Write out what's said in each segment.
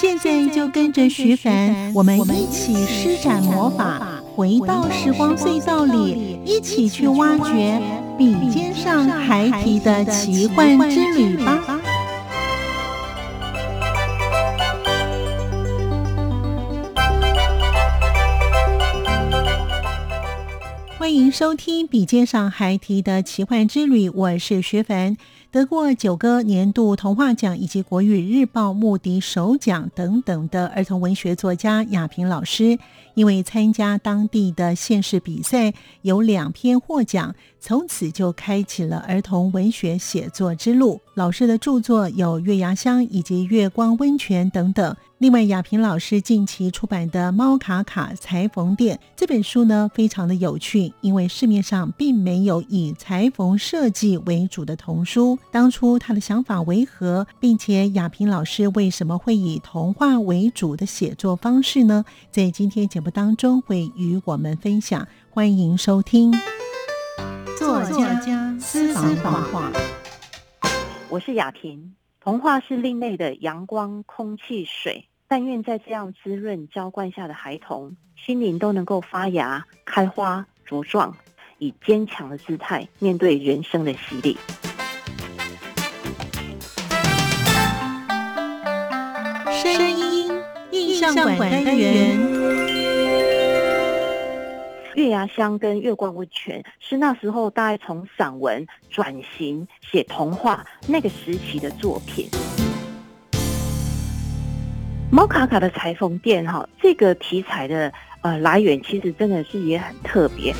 现在就跟着徐凡，我们一起施展魔法，回到时光隧道里，一起去挖掘笔尖上孩提的奇幻之旅吧！欢迎收听《笔尖上孩提的奇幻之旅》，我是徐凡。得过九个年度童话奖以及国语日报目的首奖等等的儿童文学作家亚平老师，因为参加当地的县市比赛，有两篇获奖，从此就开启了儿童文学写作之路。老师的著作有《月牙乡》以及《月光温泉》等等。另外，亚平老师近期出版的《猫卡卡裁缝店》这本书呢，非常的有趣，因为市面上并没有以裁缝设计为主的童书。当初他的想法为何，并且亚平老师为什么会以童话为主的写作方式呢？在今天节目当中会与我们分享，欢迎收听作家私房话。我是雅婷。童话是另类的阳光、空气、水。但愿在这样滋润浇灌下的孩童，心灵都能够发芽、开花、茁壮，以坚强的姿态面对人生的洗礼。声音印象馆单元。月牙乡跟月光温泉是那时候大概从散文转型写童话那个时期的作品。猫卡卡的裁缝店，哈，这个题材的呃来源其实真的是也很特别。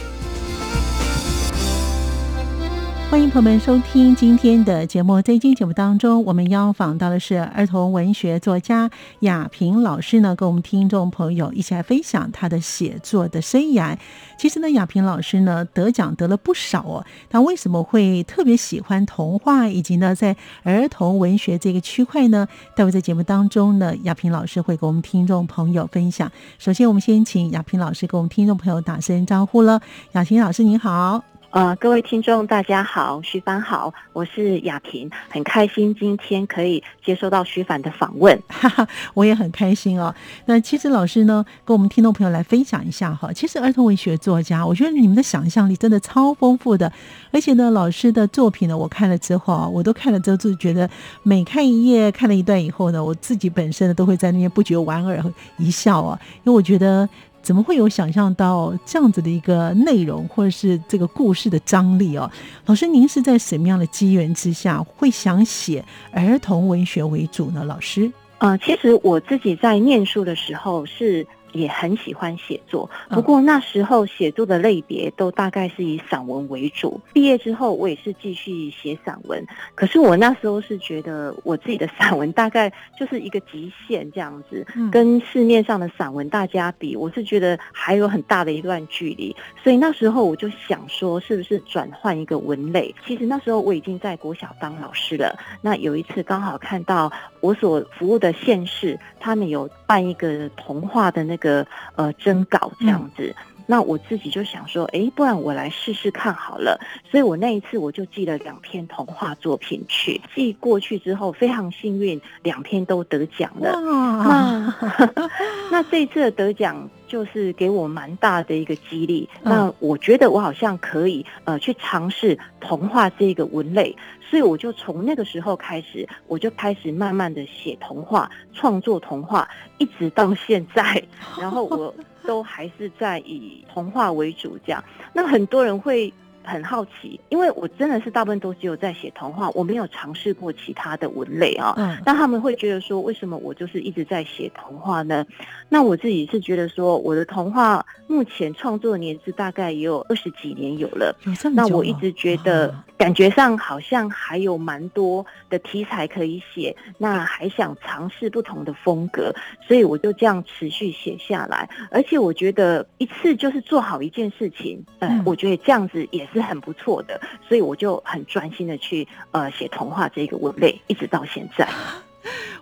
欢迎朋友们收听今天的节目。在今天节目当中，我们邀访到的是儿童文学作家亚平老师呢，跟我们听众朋友一起来分享他的写作的生涯。其实呢，亚平老师呢得奖得了不少哦。他为什么会特别喜欢童话，以及呢在儿童文学这个区块呢？待会在节目当中呢，亚平老师会跟我们听众朋友分享。首先，我们先请亚平老师跟我们听众朋友打声招呼了。亚平老师您好。呃，各位听众，大家好，徐凡好，我是雅萍，很开心今天可以接受到徐凡的访问，哈哈，我也很开心哦。那其实老师呢，跟我们听众朋友来分享一下哈，其实儿童文学作家，我觉得你们的想象力真的超丰富的，而且呢，老师的作品呢，我看了之后啊，我都看了之后就觉得每看一页，看了一段以后呢，我自己本身呢都会在那边不觉莞尔一笑啊，因为我觉得。怎么会有想象到这样子的一个内容，或者是这个故事的张力哦？老师，您是在什么样的机缘之下会想写儿童文学为主呢？老师，呃，其实我自己在念书的时候是。也很喜欢写作，不过那时候写作的类别都大概是以散文为主。毕业之后，我也是继续写散文。可是我那时候是觉得我自己的散文大概就是一个极限这样子，跟市面上的散文大家比，我是觉得还有很大的一段距离。所以那时候我就想说，是不是转换一个文类？其实那时候我已经在国小当老师了。那有一次刚好看到我所服务的县市，他们有办一个童话的那。个呃征稿这样子，那我自己就想说，哎，不然我来试试看好了。所以我那一次我就寄了两篇童话作品去，寄过去之后非常幸运，两篇都得奖了。那 那这一次的得奖就是给我蛮大的一个激励。那我觉得我好像可以呃去尝试童话这个文类。所以我就从那个时候开始，我就开始慢慢的写童话，创作童话，一直到现在，然后我都还是在以童话为主这样。那很多人会。很好奇，因为我真的是大部分都只有在写童话，我没有尝试过其他的文类啊。嗯。但他们会觉得说，为什么我就是一直在写童话呢？那我自己是觉得说，我的童话目前创作年资大概也有二十几年有了。有这么那我一直觉得，感觉上好像还有蛮多的题材可以写，那还想尝试不同的风格，所以我就这样持续写下来。而且我觉得一次就是做好一件事情，嗯，我觉得这样子也是很不错的，所以我就很专心的去呃写童话这个文类，一直到现在。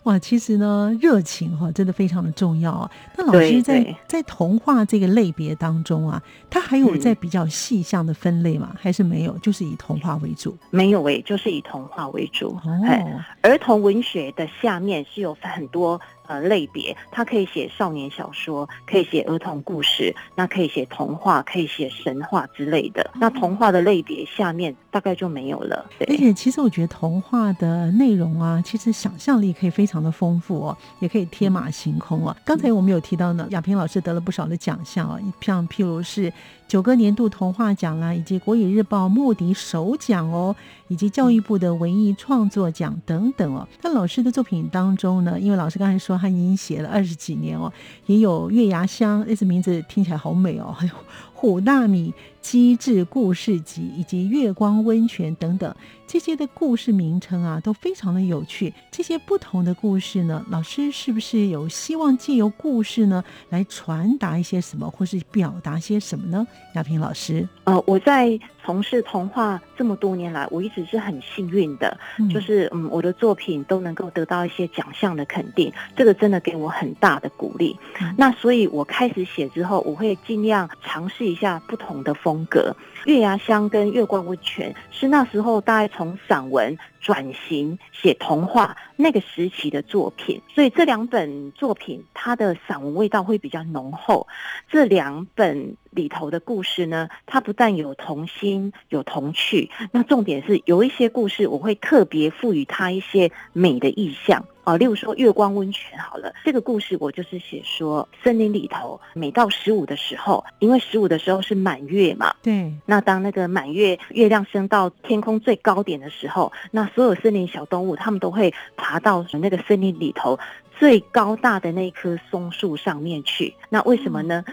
哇，其实呢，热情哈真的非常的重要啊。那老师在在童话这个类别当中啊，它还有在比较细项的分类吗？还是没有？就是以童话为主？没有诶，就是以童话为主。哦，儿童文学的下面是有很多。呃，类别，它可以写少年小说，可以写儿童故事，那可以写童话，可以写神话之类的。那童话的类别下面大概就没有了。而且，其实我觉得童话的内容啊，其实想象力可以非常的丰富哦，也可以天马行空哦。刚才我们有提到呢，亚平老师得了不少的奖项哦，像譬如是。九个年度童话奖啦，以及国语日报莫迪首奖哦，以及教育部的文艺创作奖等等哦。那老师的作品当中呢，因为老师刚才说他已经写了二十几年哦，也有月牙香，这名字听起来好美哦，还有虎大米。机智故事集以及月光温泉等等这些的故事名称啊，都非常的有趣。这些不同的故事呢，老师是不是有希望借由故事呢，来传达一些什么，或是表达些什么呢？亚平老师，呃，我在从事童话这么多年来，我一直是很幸运的，就是嗯，我的作品都能够得到一些奖项的肯定，这个真的给我很大的鼓励。那所以我开始写之后，我会尽量尝试一下不同的风。风格，月牙香跟月光温泉是那时候大概从散文转型写童话那个时期的作品，所以这两本作品它的散文味道会比较浓厚。这两本里头的故事呢，它不但有童心有童趣，那重点是有一些故事我会特别赋予它一些美的意象。哦，例如说月光温泉好了，这个故事我就是写说，森林里头每到十五的时候，因为十五的时候是满月嘛，对，那当那个满月月亮升到天空最高点的时候，那所有森林小动物它们都会爬到那个森林里头最高大的那棵松树上面去。那为什么呢？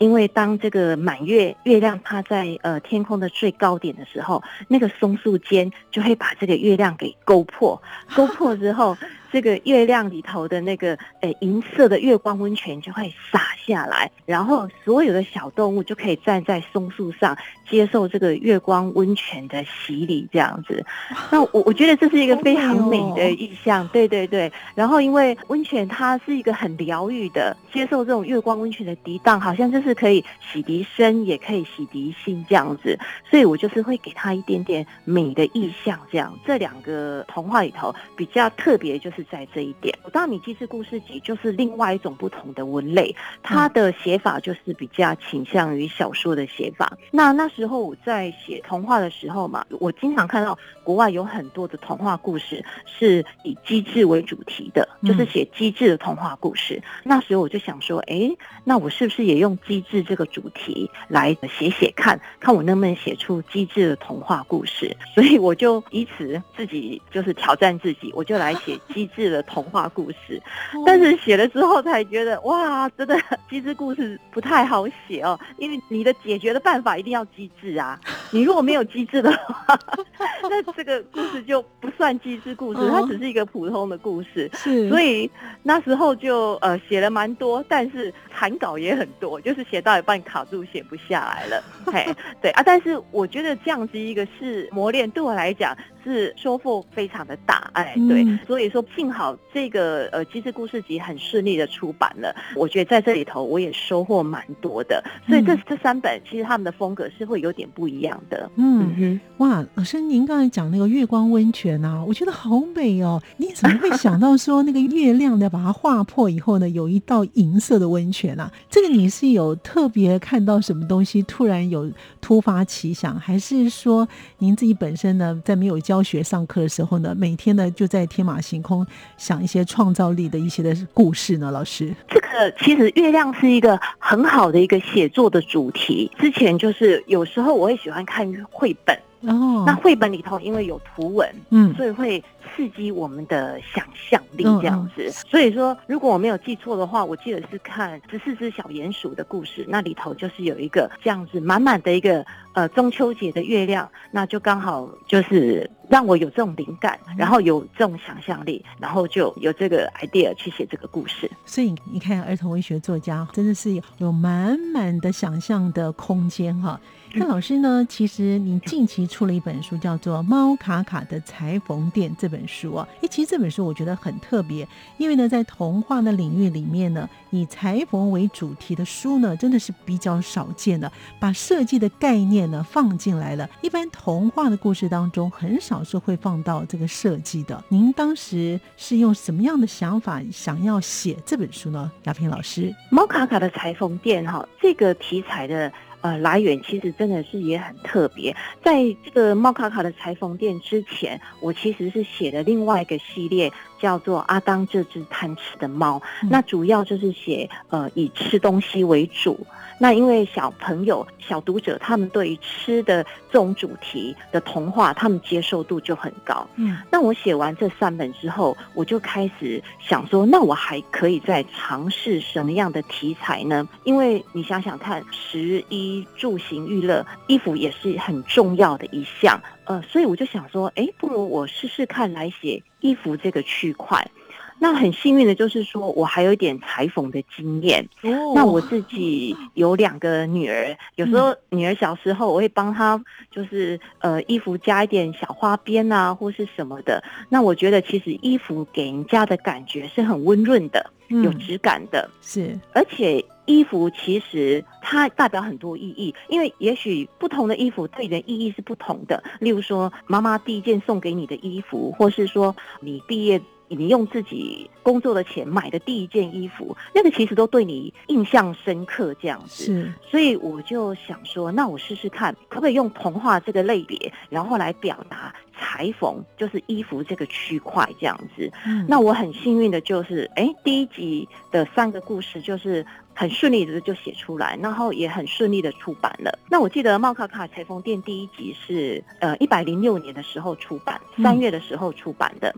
因为当这个满月月亮它在呃天空的最高点的时候，那个松树尖就会把这个月亮给勾破，勾破之后。这个月亮里头的那个呃银色的月光温泉就会洒下来，然后所有的小动物就可以站在松树上接受这个月光温泉的洗礼，这样子。那我我觉得这是一个非常美的意象，对对对。然后因为温泉它是一个很疗愈的，接受这种月光温泉的涤荡，好像就是可以洗涤身，也可以洗涤心这样子。所以我就是会给他一点点美的意象，这样。这两个童话里头比较特别就是。在这一点，《大米机智故事集》就是另外一种不同的文类，它的写法就是比较倾向于小说的写法。那那时候我在写童话的时候嘛，我经常看到国外有很多的童话故事是以机智为主题的，就是写机智的童话故事。那时候我就想说，哎，那我是不是也用机智这个主题来写写看，看我能不能写出机智的童话故事？所以我就以此自己就是挑战自己，我就来写机。智的童话故事，但是写了之后才觉得哇，真的机智故事不太好写哦，因为你的解决的办法一定要机智啊。你如果没有机智的话，那这个故事就不算机智故事，它只是一个普通的故事。是，所以那时候就呃写了蛮多，但是残稿也很多，就是写到一半卡住，写不下来了。嘿，对啊，但是我觉得这样子一个是磨练，对我来讲。是收获非常的大，哎，对，所以说幸好这个呃机智故事集很顺利的出版了，我觉得在这里头我也收获蛮多的，所以这这三本其实他们的风格是会有点不一样的。嗯哼，哇，老师您刚才讲那个月光温泉啊，我觉得好美哦，你怎么会想到说那个月亮呢，把它划破以后呢，有一道银色的温泉啊？这个你是有特别看到什么东西突然有突发奇想，还是说您自己本身呢在没有？教学上课的时候呢，每天呢就在天马行空想一些创造力的一些的故事呢？老师，这个其实月亮是一个很好的一个写作的主题。之前就是有时候我会喜欢看绘本。哦，那绘本里头因为有图文，嗯，所以会刺激我们的想象力这样子。所以说，如果我没有记错的话，我记得是看十四只小鼹鼠的故事，那里头就是有一个这样子满满的一个呃中秋节的月亮，那就刚好就是让我有这种灵感，然后有这种想象力，然后就有这个 idea 去写这个故事。所以你看，儿童文学作家真的是有满满的想象的空间哈。那老师呢？其实你近期出了一本书，叫做《猫卡卡的裁缝店》这本本书啊。哎，其实这本书我觉得很特别，因为呢，在童话的领域里面呢，以裁缝为主题的书呢，真的是比较少见的，把设计的概念呢放进来了。一般童话的故事当中，很少是会放到这个设计的。您当时是用什么样的想法想要写这本书呢？亚平老师，《猫卡卡的裁缝店》哈，这个题材的。呃，来源其实真的是也很特别。在这个猫卡卡的裁缝店之前，我其实是写的另外一个系列，叫做《阿当这只贪吃的猫》。那主要就是写呃以吃东西为主。那因为小朋友、小读者他们对于吃的这种主题的童话，他们接受度就很高。嗯，那我写完这三本之后，我就开始想说，那我还可以再尝试什么样的题材呢？因为你想想看，食衣住行娱乐，衣服也是很重要的一项。呃，所以我就想说，哎，不如我试试看来写衣服这个区块。那很幸运的就是说，我还有一点裁缝的经验。哦，那我自己有两个女儿，有时候女儿小时候，我会帮她，就是呃衣服加一点小花边啊，或是什么的。那我觉得其实衣服给人家的感觉是很温润的，有质感的。是，而且衣服其实它代表很多意义，因为也许不同的衣服对人意义是不同的。例如说，妈妈第一件送给你的衣服，或是说你毕业。你用自己工作的钱买的第一件衣服，那个其实都对你印象深刻，这样子。是，所以我就想说，那我试试看，可不可以用童话这个类别，然后来表达裁缝，就是衣服这个区块这样子。嗯，那我很幸运的就是，哎，第一集的三个故事就是。很顺利的就写出来，然后也很顺利的出版了。那我记得《茂卡卡裁缝店》第一集是呃一百零六年的时候出版，三月的时候出版的。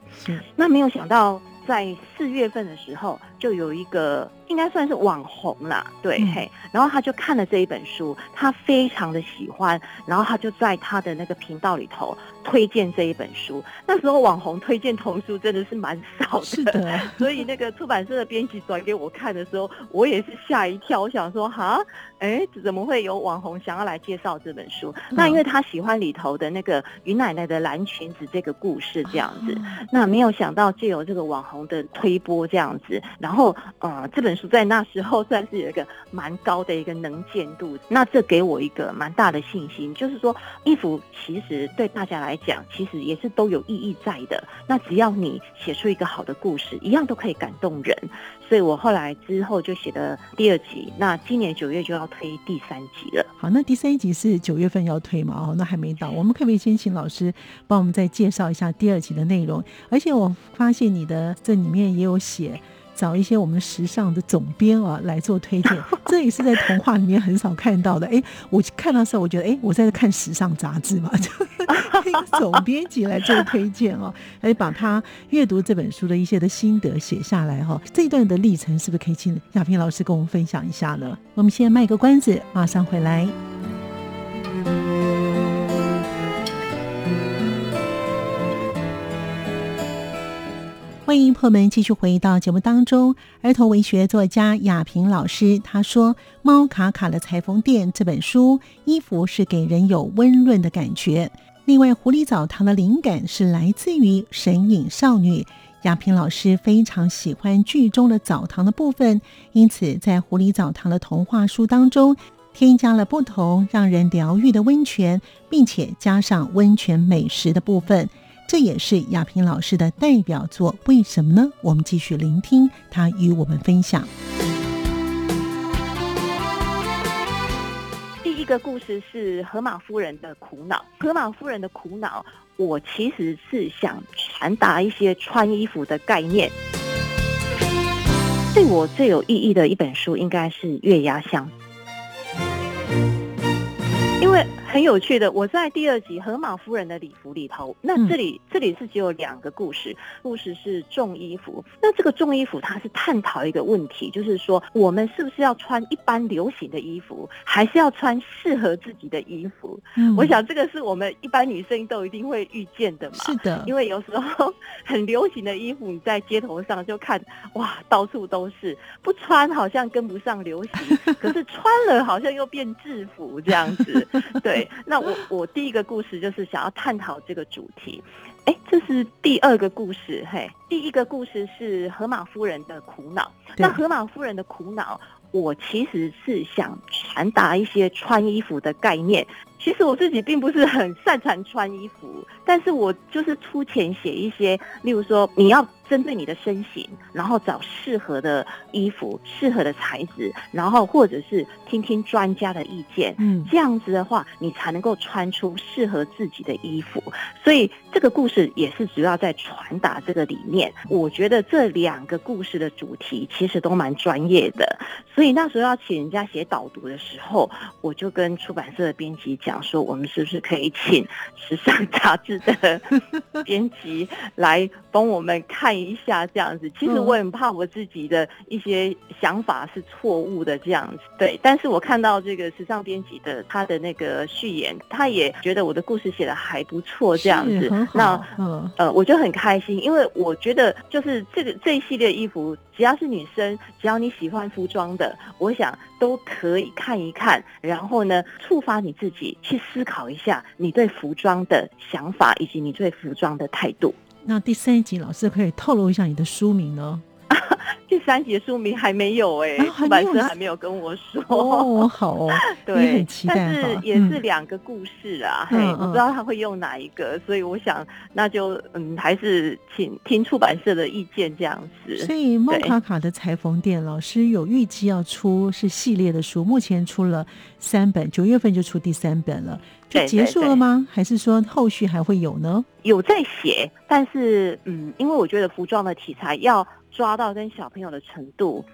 那没有想到在四月份的时候就有一个。应该算是网红啦，对嘿，然后他就看了这一本书，他非常的喜欢，然后他就在他的那个频道里头推荐这一本书。那时候网红推荐童书真的是蛮少的，是的。所以那个出版社的编辑转给我看的时候，我也是吓一跳，我想说哈，哎，怎么会有网红想要来介绍这本书？那因为他喜欢里头的那个云奶奶的蓝裙子这个故事这样子，那没有想到就有这个网红的推波这样子，然后呃这本书。在那时候算是有一个蛮高的一个能见度，那这给我一个蛮大的信心，就是说衣服其实对大家来讲，其实也是都有意义在的。那只要你写出一个好的故事，一样都可以感动人。所以我后来之后就写的第二集，那今年九月就要推第三集了。好，那第三集是九月份要推嘛？哦，那还没到，我们可不可以先请老师帮我们再介绍一下第二集的内容？而且我发现你的这里面也有写。找一些我们时尚的总编啊来做推荐，这也是在童话里面很少看到的。哎，我看到时候我觉得，哎，我在看时尚杂志嘛，就总编辑来做推荐哦，来把他阅读这本书的一些的心得写下来哈。这一段的历程是不是可以请亚萍老师跟我们分享一下呢？我们先卖个关子，马上回来。欢迎朋友们继续回到节目当中。儿童文学作家亚平老师他说：“猫卡卡的裁缝店这本书，衣服是给人有温润的感觉。另外，狐狸澡堂的灵感是来自于神隐少女。亚平老师非常喜欢剧中的澡堂的部分，因此在狐狸澡堂的童话书当中，添加了不同让人疗愈的温泉，并且加上温泉美食的部分。”这也是亚平老师的代表作，为什么呢？我们继续聆听他与我们分享。第一个故事是河马夫人的苦恼。河马夫人的苦恼，我其实是想传达一些穿衣服的概念。对我最有意义的一本书，应该是《月牙香》。因为很有趣的，我在第二集《河马夫人的礼服》里头，那这里这里是只有两个故事，故事是重衣服。那这个重衣服，它是探讨一个问题，就是说我们是不是要穿一般流行的衣服，还是要穿适合自己的衣服？嗯，我想这个是我们一般女生都一定会遇见的嘛。是的，因为有时候 很流行的衣服，你在街头上就看，哇，到处都是，不穿好像跟不上流行，可是穿了好像又变制服这样子。对，那我我第一个故事就是想要探讨这个主题，哎，这是第二个故事，嘿，第一个故事是河马夫人的苦恼，那河马夫人的苦恼，我其实是想传达一些穿衣服的概念。其实我自己并不是很擅长穿衣服，但是我就是出钱写一些，例如说你要针对你的身形，然后找适合的衣服、适合的材质，然后或者是听听专家的意见，嗯，这样子的话，你才能够穿出适合自己的衣服。所以这个故事也是主要在传达这个理念。我觉得这两个故事的主题其实都蛮专业的，所以那时候要请人家写导读的时候，我就跟出版社的编辑讲。说，我们是不是可以请时尚杂志的 编辑来帮我们看一下这样子？其实我很怕我自己的一些想法是错误的这样子。对，但是我看到这个时尚编辑的他的那个序言，他也觉得我的故事写的还不错这样子。那嗯呃，我就很开心，因为我觉得就是这个这一系列衣服。只要是女生，只要你喜欢服装的，我想都可以看一看，然后呢，触发你自己去思考一下你对服装的想法以及你对服装的态度。那第三集老师可以透露一下你的书名呢？第三节书名还没有哎，出版社还没有跟我说哦，好哦，对，很期待但是也是两个故事啊，嘿，我不知道他会用哪一个，所以我想那就嗯，还是请听出版社的意见这样子。所以猫卡卡的裁缝店老师有预计要出是系列的书，目前出了三本，九月份就出第三本了，就结束了吗？还是说后续还会有呢？有在写，但是嗯，因为我觉得服装的题材要。抓到跟小朋友的程度，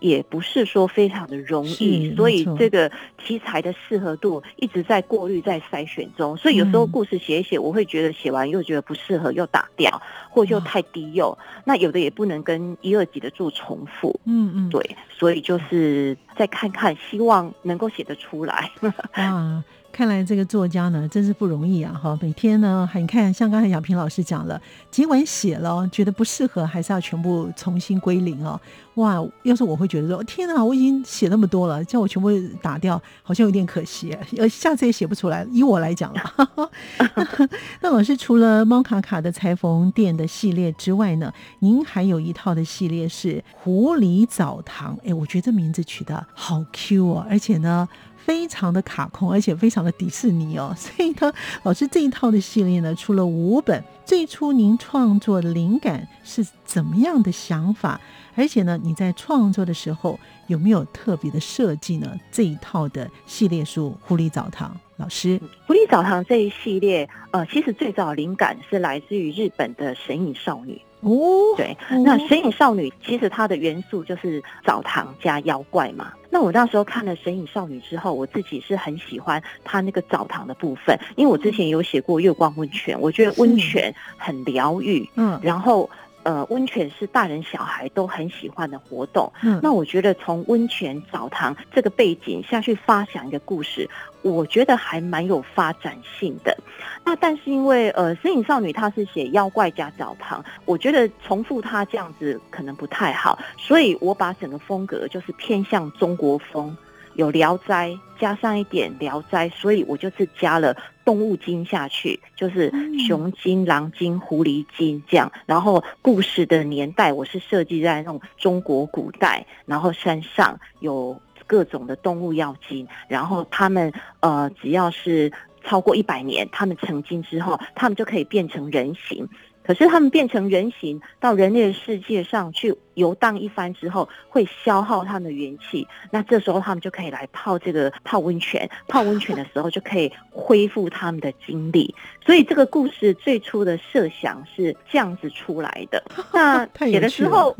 也不是说非常的容易，所以这个题材的适合度一直在过滤、在筛选中。所以有时候故事写一写，我会觉得写完又觉得不适合，又打掉，或又太低幼。那有的也不能跟一二级的做重复。嗯嗯，对，所以就是再看看，希望能够写得出来。啊。看来这个作家呢，真是不容易啊！哈，每天呢，你看，像刚才亚平老师讲了，尽管写了，觉得不适合，还是要全部重新归零哦。哇，要是我会觉得说，天哪，我已经写那么多了，叫我全部打掉，好像有点可惜，呃，下次也写不出来。以我来讲了，那老师除了猫卡卡的裁缝店的系列之外呢，您还有一套的系列是狐狸澡堂。哎，我觉得这名字取得好 Q 哦，而且呢。非常的卡通，而且非常的迪士尼哦，所以呢，老师这一套的系列呢，出了五本。最初您创作的灵感是怎么样的想法？而且呢，你在创作的时候有没有特别的设计呢？这一套的系列书《狐狸澡堂》，老师，《狐狸澡堂》这一系列，呃，其实最早灵感是来自于日本的神隐少女。哦，对，那神隐少女其实它的元素就是澡堂加妖怪嘛。那我那时候看了神隐少女之后，我自己是很喜欢它那个澡堂的部分，因为我之前有写过月光温泉，我觉得温泉很疗愈，嗯，然后。呃，温泉是大人小孩都很喜欢的活动。嗯，那我觉得从温泉澡堂这个背景下去发想一个故事，我觉得还蛮有发展性的。那但是因为呃，身影少女她是写妖怪加澡堂，我觉得重复她这样子可能不太好，所以我把整个风格就是偏向中国风。有《聊斋》，加上一点《聊斋》，所以我就是加了动物精下去，就是熊精、狼精、狐狸精这样。然后故事的年代，我是设计在那种中国古代，然后山上有各种的动物药精，然后他们呃，只要是超过一百年，他们成精之后，他们就可以变成人形。可是他们变成人形到人类的世界上去游荡一番之后，会消耗他们的元气。那这时候他们就可以来泡这个泡温泉，泡温泉的时候就可以恢复他们的精力。所以这个故事最初的设想是这样子出来的。那 写的时候。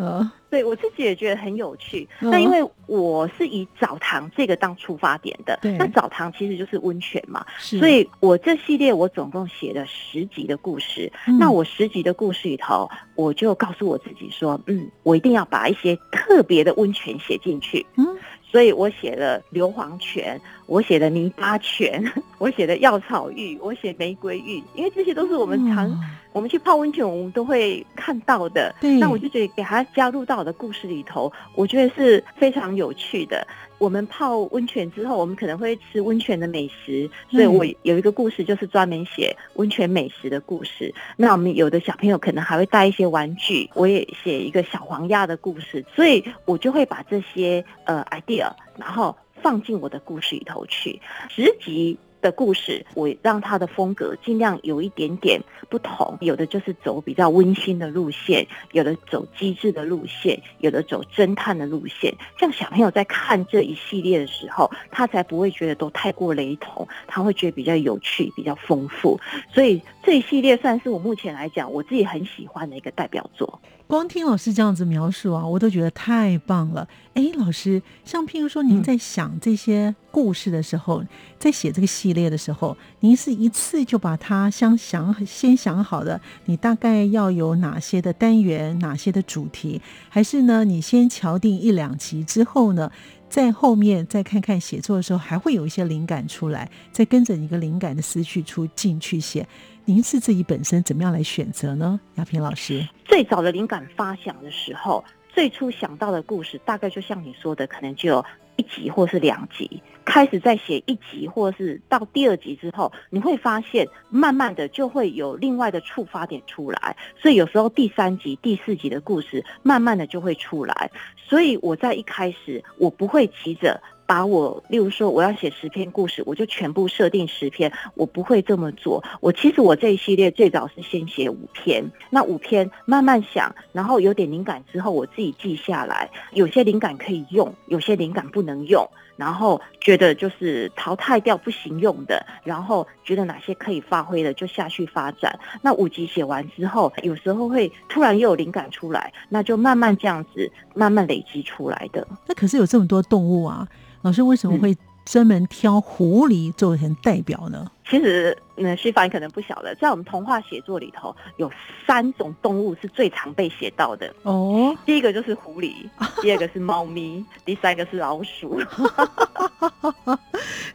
对我自己也觉得很有趣，那因为我是以澡堂这个当出发点的，那澡堂其实就是温泉嘛，所以我这系列我总共写了十集的故事，那我十集的故事里头，我就告诉我自己说，嗯，我一定要把一些特别的温泉写进去，嗯，所以我写了硫磺泉，我写了泥巴泉，我写的药草浴，我写玫瑰浴，因为这些都是我们常。我们去泡温泉，我们都会看到的。那我就觉得给它加入到我的故事里头，我觉得是非常有趣的。我们泡温泉之后，我们可能会吃温泉的美食，所以我有一个故事就是专门写温泉美食的故事。那我们有的小朋友可能还会带一些玩具，我也写一个小黄鸭的故事，所以我就会把这些呃 idea，然后放进我的故事里头去。十集。的故事，我让他的风格尽量有一点点不同，有的就是走比较温馨的路线，有的走机智的路线，有的走侦探的路线。这样小朋友在看这一系列的时候，他才不会觉得都太过雷同，他会觉得比较有趣、比较丰富。所以这一系列算是我目前来讲我自己很喜欢的一个代表作。光听老师这样子描述啊，我都觉得太棒了。哎，老师，像譬如说您在想这些故事的时候，在写这个系列的时候，您是一次就把它先想先想好的，你大概要有哪些的单元，哪些的主题，还是呢，你先敲定一两集之后呢，在后面再看看写作的时候，还会有一些灵感出来，再跟着一个灵感的思绪出进去写。您是自己本身怎么样来选择呢？亚平老师，最早的灵感发想的时候，最初想到的故事，大概就像你说的，可能就一集或是两集。开始在写一集，或是到第二集之后，你会发现，慢慢的就会有另外的触发点出来。所以有时候第三集、第四集的故事，慢慢的就会出来。所以我在一开始，我不会急着。把我，例如说我要写十篇故事，我就全部设定十篇，我不会这么做。我其实我这一系列最早是先写五篇，那五篇慢慢想，然后有点灵感之后，我自己记下来。有些灵感可以用，有些灵感不能用，然后觉得就是淘汰掉不行用的，然后觉得哪些可以发挥的就下去发展。那五集写完之后，有时候会突然又有灵感出来，那就慢慢这样子慢慢累积出来的。那可是有这么多动物啊。老师为什么会专门挑狐狸作为代表呢？其实，嗯，徐凡可能不晓得，在我们童话写作里头，有三种动物是最常被写到的。哦，第一个就是狐狸，第二个是猫咪，第三个是老鼠。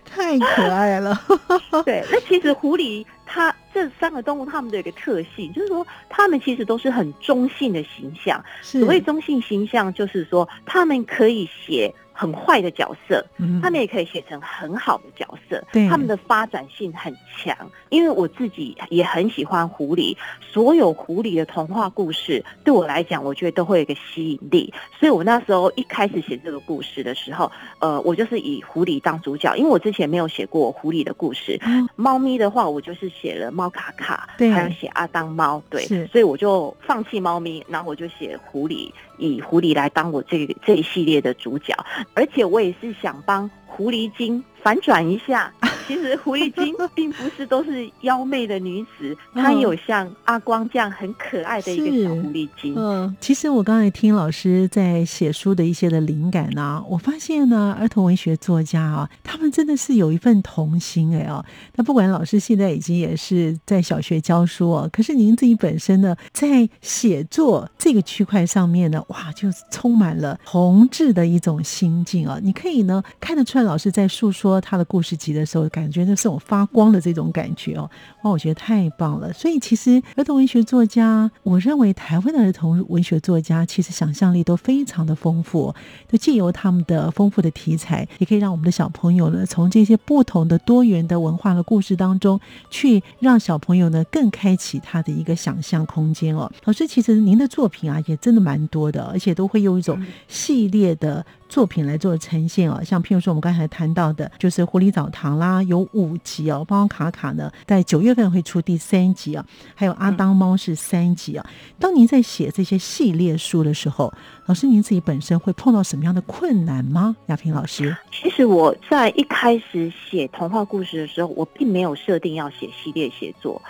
太可爱了。对，那其实狐狸它这三个动物，它们的一个特性就是说，它们其实都是很中性的形象。所谓中性形象，就是说，它们可以写。很坏的角色，他们也可以写成很好的角色。他们的发展性很强。因为我自己也很喜欢狐狸，所有狐狸的童话故事对我来讲，我觉得都会有一个吸引力。所以我那时候一开始写这个故事的时候，呃，我就是以狐狸当主角，因为我之前没有写过狐狸的故事。猫咪的话，我就是写了猫卡卡，还有写阿当猫，对，所以我就放弃猫咪，然后我就写狐狸。以狐狸来当我这这一系列的主角，而且我也是想帮狐狸精。反转一下，其实狐狸精并不是都是妖媚的女子，她有像阿光这样很可爱的一个小狐狸精。嗯，其实我刚才听老师在写书的一些的灵感呢，我发现呢，儿童文学作家啊，他们真的是有一份童心哎哦。那不管老师现在已经也是在小学教书哦，可是您自己本身呢，在写作这个区块上面呢，哇，就充满了童稚的一种心境啊。你可以呢看得出来，老师在诉说。说他的故事集的时候，感觉那是我发光的这种感觉哦，哇，我觉得太棒了。所以其实儿童文学作家，我认为台湾的儿童文学作家其实想象力都非常的丰富，就借由他们的丰富的题材，也可以让我们的小朋友呢，从这些不同的多元的文化的故事当中，去让小朋友呢更开启他的一个想象空间哦。老师，其实您的作品啊，也真的蛮多的，而且都会用一种系列的。作品来做呈现哦，像譬如说我们刚才谈到的，就是狐狸澡堂啦，有五集哦，包括卡卡呢，在九月份会出第三集啊，还有阿当猫是三集啊。当您在写这些系列书的时候，老师您自己本身会碰到什么样的困难吗？亚萍老师，其实我在一开始写童话故事的时候，我并没有设定要写系列写作。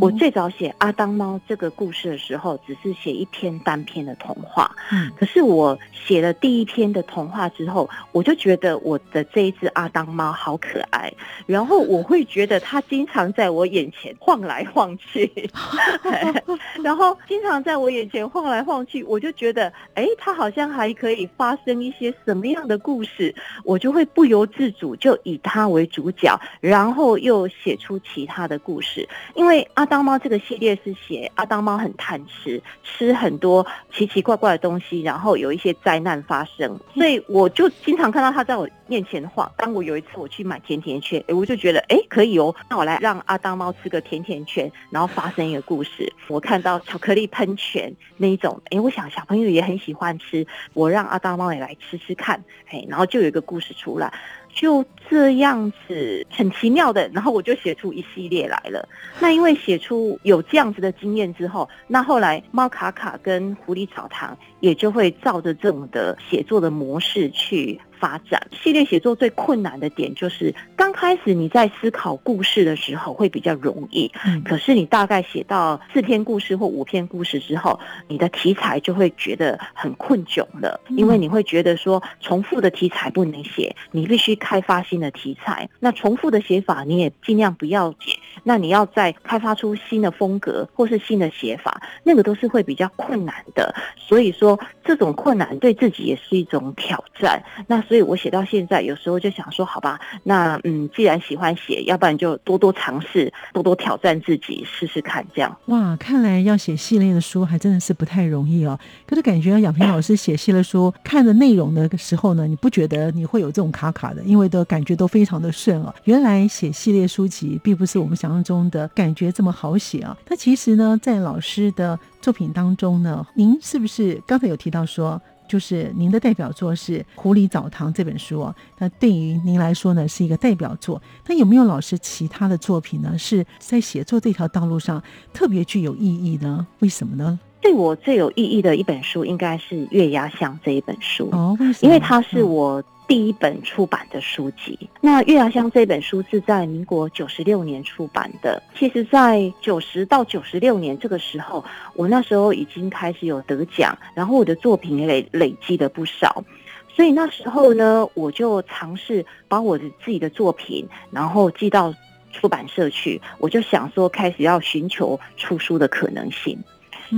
我最早写阿当猫这个故事的时候，只是写一篇单篇的童话。嗯，可是我写了第一篇的童话之后，我就觉得我的这一只阿当猫好可爱，然后我会觉得它经常在我眼前晃来晃去，然后经常在我眼前晃来晃去，我就觉得，哎，它好像还可以发生一些什么样的故事，我就会不由自主就以它为主角，然后又写出其他的故事。因为阿当猫这个系列是写阿当猫很贪吃，吃很多奇奇怪怪的东西，然后有一些灾难发生，所以我就经常看到它在我面前晃。当我有一次我去买甜甜圈，哎，我就觉得哎可以哦，那我来让阿当猫吃个甜甜圈，然后发生一个故事。我看到巧克力喷泉那一种，哎，我想小朋友也很喜欢吃，我让阿大猫也来吃吃看，哎，然后就有一个故事出来。就这样子很奇妙的，然后我就写出一系列来了。那因为写出有这样子的经验之后，那后来猫卡卡跟狐狸草堂也就会照着这种的写作的模式去。发展系列写作最困难的点就是刚开始你在思考故事的时候会比较容易，嗯，可是你大概写到四篇故事或五篇故事之后，你的题材就会觉得很困窘了，因为你会觉得说重复的题材不能写，你必须开发新的题材。那重复的写法你也尽量不要写，那你要再开发出新的风格或是新的写法，那个都是会比较困难的。所以说这种困难对自己也是一种挑战。那所以我写到现在，有时候就想说，好吧，那嗯，既然喜欢写，要不然就多多尝试，多多挑战自己，试试看，这样。哇，看来要写系列的书还真的是不太容易哦。可是感觉杨平老师写系列书，看的内容的时候呢，你不觉得你会有这种卡卡的？因为的感觉都非常的顺哦。原来写系列书籍并不是我们想象中的感觉这么好写啊。那其实呢，在老师的作品当中呢，您是不是刚才有提到说？就是您的代表作是《狐狸澡堂》这本书哦，那对于您来说呢是一个代表作。那有没有老师其他的作品呢？是在写作这条道路上特别具有意义呢？为什么呢？对我最有意义的一本书应该是《月牙巷》这一本书哦，为什么因为它是我。第一本出版的书籍，那《月牙乡》这本书是在民国九十六年出版的。其实，在九十到九十六年这个时候，我那时候已经开始有得奖，然后我的作品也累累积了不少。所以那时候呢，我就尝试把我的自己的作品，然后寄到出版社去。我就想说，开始要寻求出书的可能性。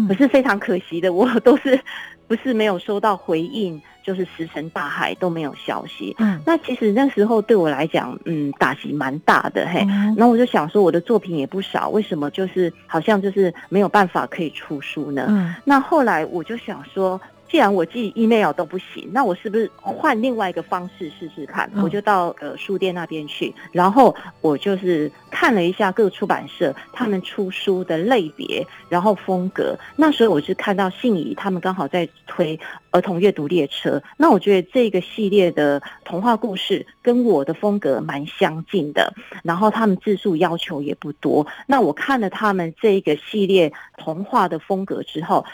可是非常可惜的，我都是不是没有收到回应。就是石沉大海都没有消息。嗯，那其实那时候对我来讲，嗯，打击蛮大的嘿。那我就想说，我的作品也不少，为什么就是好像就是没有办法可以出书呢？嗯，那后来我就想说。既然我寄 email 都不行，那我是不是换另外一个方式试试看？我就到呃书店那边去，然后我就是看了一下各出版社他们出书的类别，然后风格。那时候我是看到信宜他们刚好在推儿童阅读列车，那我觉得这个系列的童话故事跟我的风格蛮相近的，然后他们字数要求也不多。那我看了他们这个系列童话的风格之后。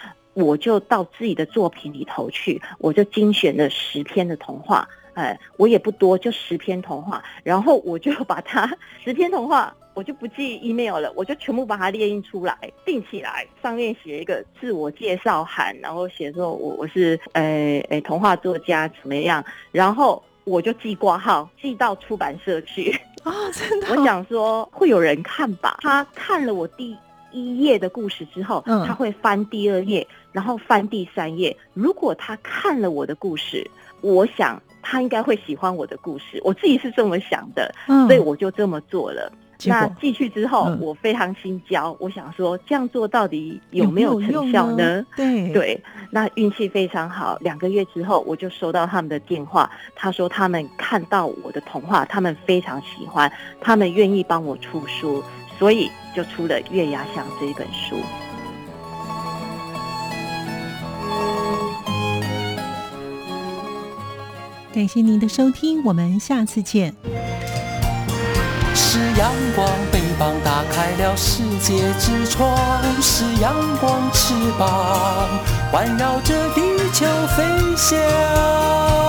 我就到自己的作品里头去，我就精选了十篇的童话，哎，我也不多，就十篇童话，然后我就把它 十篇童话，我就不寄 email 了，我就全部把它列印出来，订起来，上面写一个自我介绍函，然后写说我我是呃呃童话作家怎么样，然后我就寄挂号，寄到出版社去。啊，真的，我想说会有人看吧，他看了我第一页的故事之后，他会翻第二页。然后翻第三页，如果他看了我的故事，我想他应该会喜欢我的故事。我自己是这么想的，所以我就这么做了。那寄去之后，我非常心焦，我想说这样做到底有没有成效呢？对对，那运气非常好，两个月之后我就收到他们的电话，他说他们看到我的童话，他们非常喜欢，他们愿意帮我出书，所以就出了《月牙乡》这一本书。感谢您的收听，我们下次见。是阳光，翅膀打开了世界之窗；是阳光翅膀，环绕着地球飞翔。